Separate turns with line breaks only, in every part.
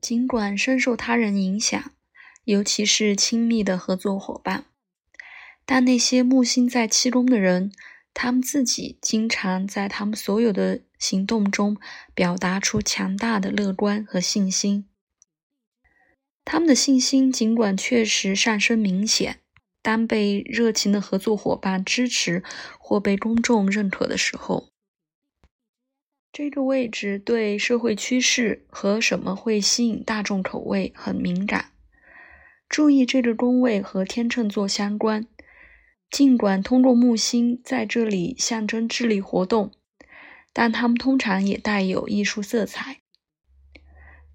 尽管深受他人影响，尤其是亲密的合作伙伴，但那些木星在七宫的人，他们自己经常在他们所有的行动中表达出强大的乐观和信心。他们的信心尽管确实上升明显，当被热情的合作伙伴支持或被公众认可的时候。这个位置对社会趋势和什么会吸引大众口味很敏感。注意，这个宫位和天秤座相关。尽管通过木星在这里象征智力活动，但它们通常也带有艺术色彩。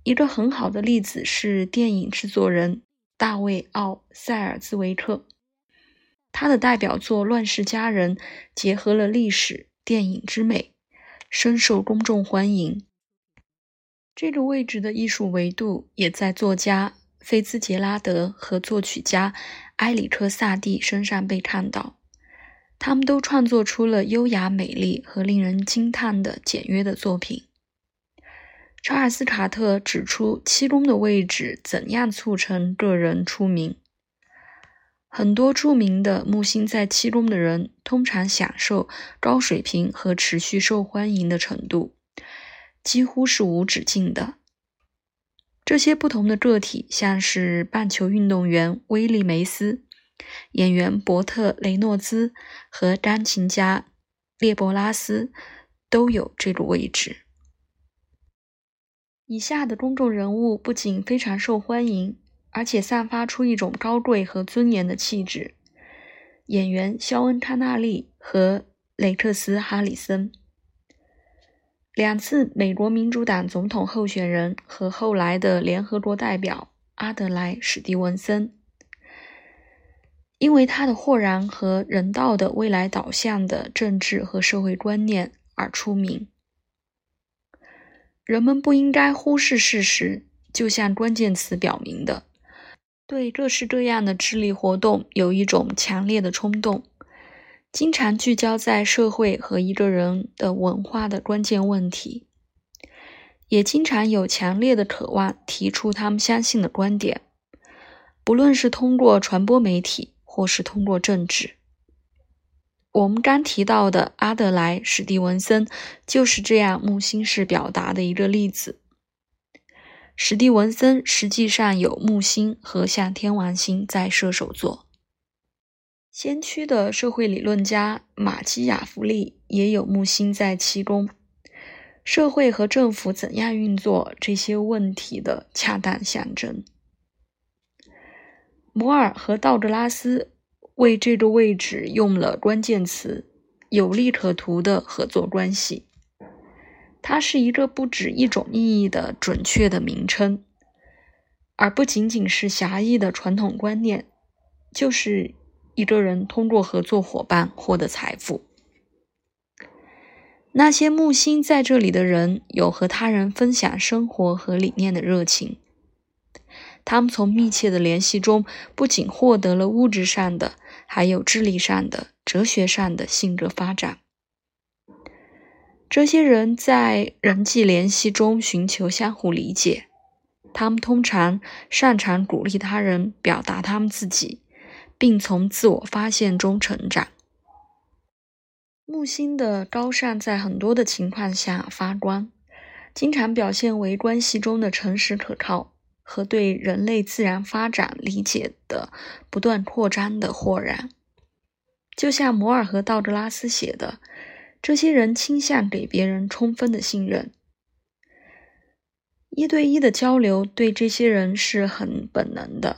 一个很好的例子是电影制作人大卫·奥塞尔兹维克，他的代表作《乱世佳人》结合了历史、电影之美。深受公众欢迎。这个位置的艺术维度也在作家菲兹杰拉德和作曲家埃里克萨蒂身上被看到。他们都创作出了优雅、美丽和令人惊叹的简约的作品。查尔斯·卡特指出，七宫的位置怎样促成个人出名。很多著名的木星在七宫的人通常享受高水平和持续受欢迎的程度，几乎是无止境的。这些不同的个体，像是棒球运动员威利梅斯、演员伯特雷诺兹和钢琴家列伯拉斯，都有这个位置。以下的公众人物不仅非常受欢迎。而且散发出一种高贵和尊严的气质。演员肖恩·康纳利和雷克斯·哈里森，两次美国民主党总统候选人和后来的联合国代表阿德莱·史蒂文森，因为他的豁然和人道的未来导向的政治和社会观念而出名。人们不应该忽视事实，就像关键词表明的。对各式各样的智力活动有一种强烈的冲动，经常聚焦在社会和一个人的文化的关键问题，也经常有强烈的渴望提出他们相信的观点，不论是通过传播媒体或是通过政治。我们刚提到的阿德莱·史蒂文森就是这样木心式表达的一个例子。史蒂文森实际上有木星和像天王星在射手座。先驱的社会理论家马基雅弗利也有木星在七宫。社会和政府怎样运作这些问题的恰当象征。摩尔和道格拉斯为这个位置用了关键词“有利可图的合作关系”。它是一个不止一种意义的准确的名称，而不仅仅是狭义的传统观念，就是一个人通过合作伙伴获得财富。那些木星在这里的人有和他人分享生活和理念的热情，他们从密切的联系中不仅获得了物质上的，还有智力上的、哲学上的性格发展。这些人在人际联系中寻求相互理解，他们通常擅长鼓励他人表达他们自己，并从自我发现中成长。木星的高尚在很多的情况下发光，经常表现为关系中的诚实可靠和对人类自然发展理解的不断扩张的豁然。就像摩尔和道格拉斯写的。这些人倾向给别人充分的信任，一对一的交流对这些人是很本能的。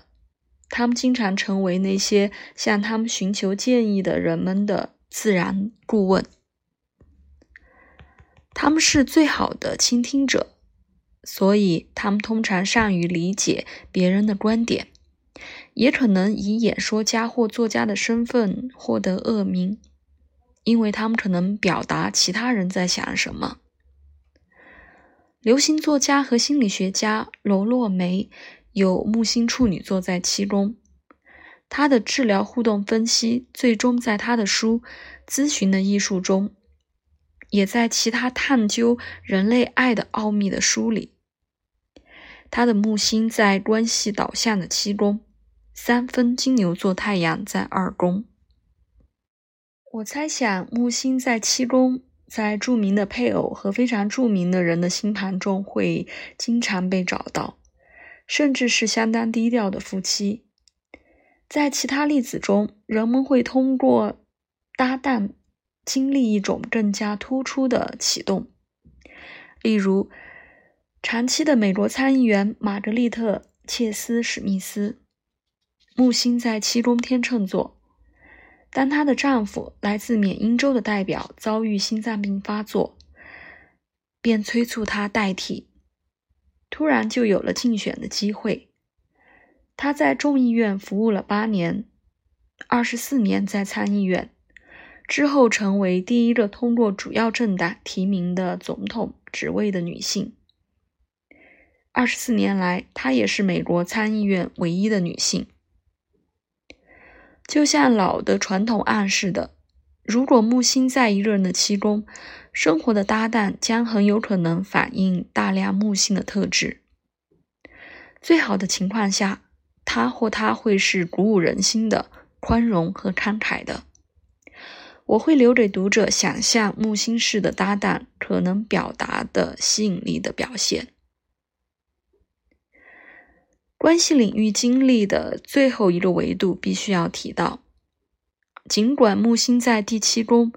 他们经常成为那些向他们寻求建议的人们的自然顾问。他们是最好的倾听者，所以他们通常善于理解别人的观点，也可能以演说家或作家的身份获得恶名。因为他们可能表达其他人在想什么。流行作家和心理学家罗洛梅有木星处女座在七宫，他的治疗互动分析最终在他的书《咨询的艺术》中，也在其他探究人类爱的奥秘的书里，他的木星在关系导向的七宫，三分金牛座太阳在二宫。我猜想木星在七宫，在著名的配偶和非常著名的人的星盘中会经常被找到，甚至是相当低调的夫妻。在其他例子中，人们会通过搭档经历一种更加突出的启动，例如长期的美国参议员玛格丽特·切斯·史密斯，木星在七宫天秤座。当她的丈夫来自缅因州的代表遭遇心脏病发作，便催促她代替，突然就有了竞选的机会。她在众议院服务了八年，二十四年在参议院，之后成为第一个通过主要政党提名的总统职位的女性。二十四年来，她也是美国参议院唯一的女性。就像老的传统暗示的，如果木星在一个人的七宫，生活的搭档将很有可能反映大量木星的特质。最好的情况下。他或她会是鼓舞人心的、宽容和慷慨的。我会留给读者想象木星式的搭档可能表达的吸引力的表现。关系领域经历的最后一个维度必须要提到，尽管木星在第七宫，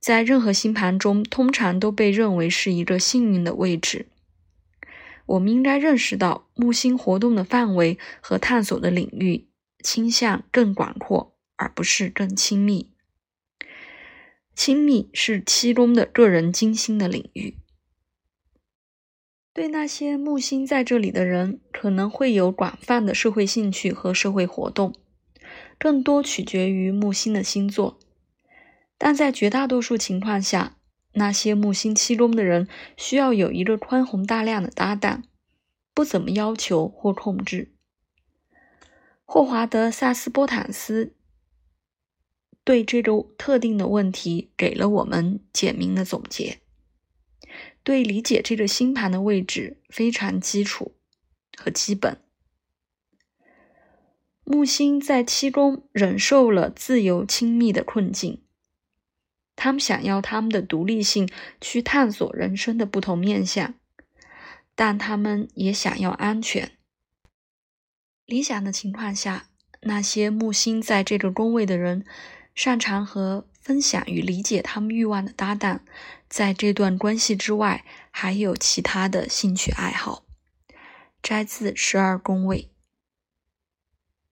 在任何星盘中通常都被认为是一个幸运的位置。我们应该认识到，木星活动的范围和探索的领域倾向更广阔，而不是更亲密。亲密是七宫的个人精心的领域。对那些木星在这里的人，可能会有广泛的社会兴趣和社会活动，更多取决于木星的星座。但在绝大多数情况下，那些木星七宫的人需要有一个宽宏大量的搭档，不怎么要求或控制。霍华德·萨斯波坦斯对这个特定的问题给了我们简明的总结，对理解这个星盘的位置非常基础和基本。木星在七宫忍受了自由亲密的困境。他们想要他们的独立性去探索人生的不同面向，但他们也想要安全。理想的情况下，那些木星在这个宫位的人，擅长和分享与理解他们欲望的搭档，在这段关系之外还有其他的兴趣爱好。摘自十二宫位。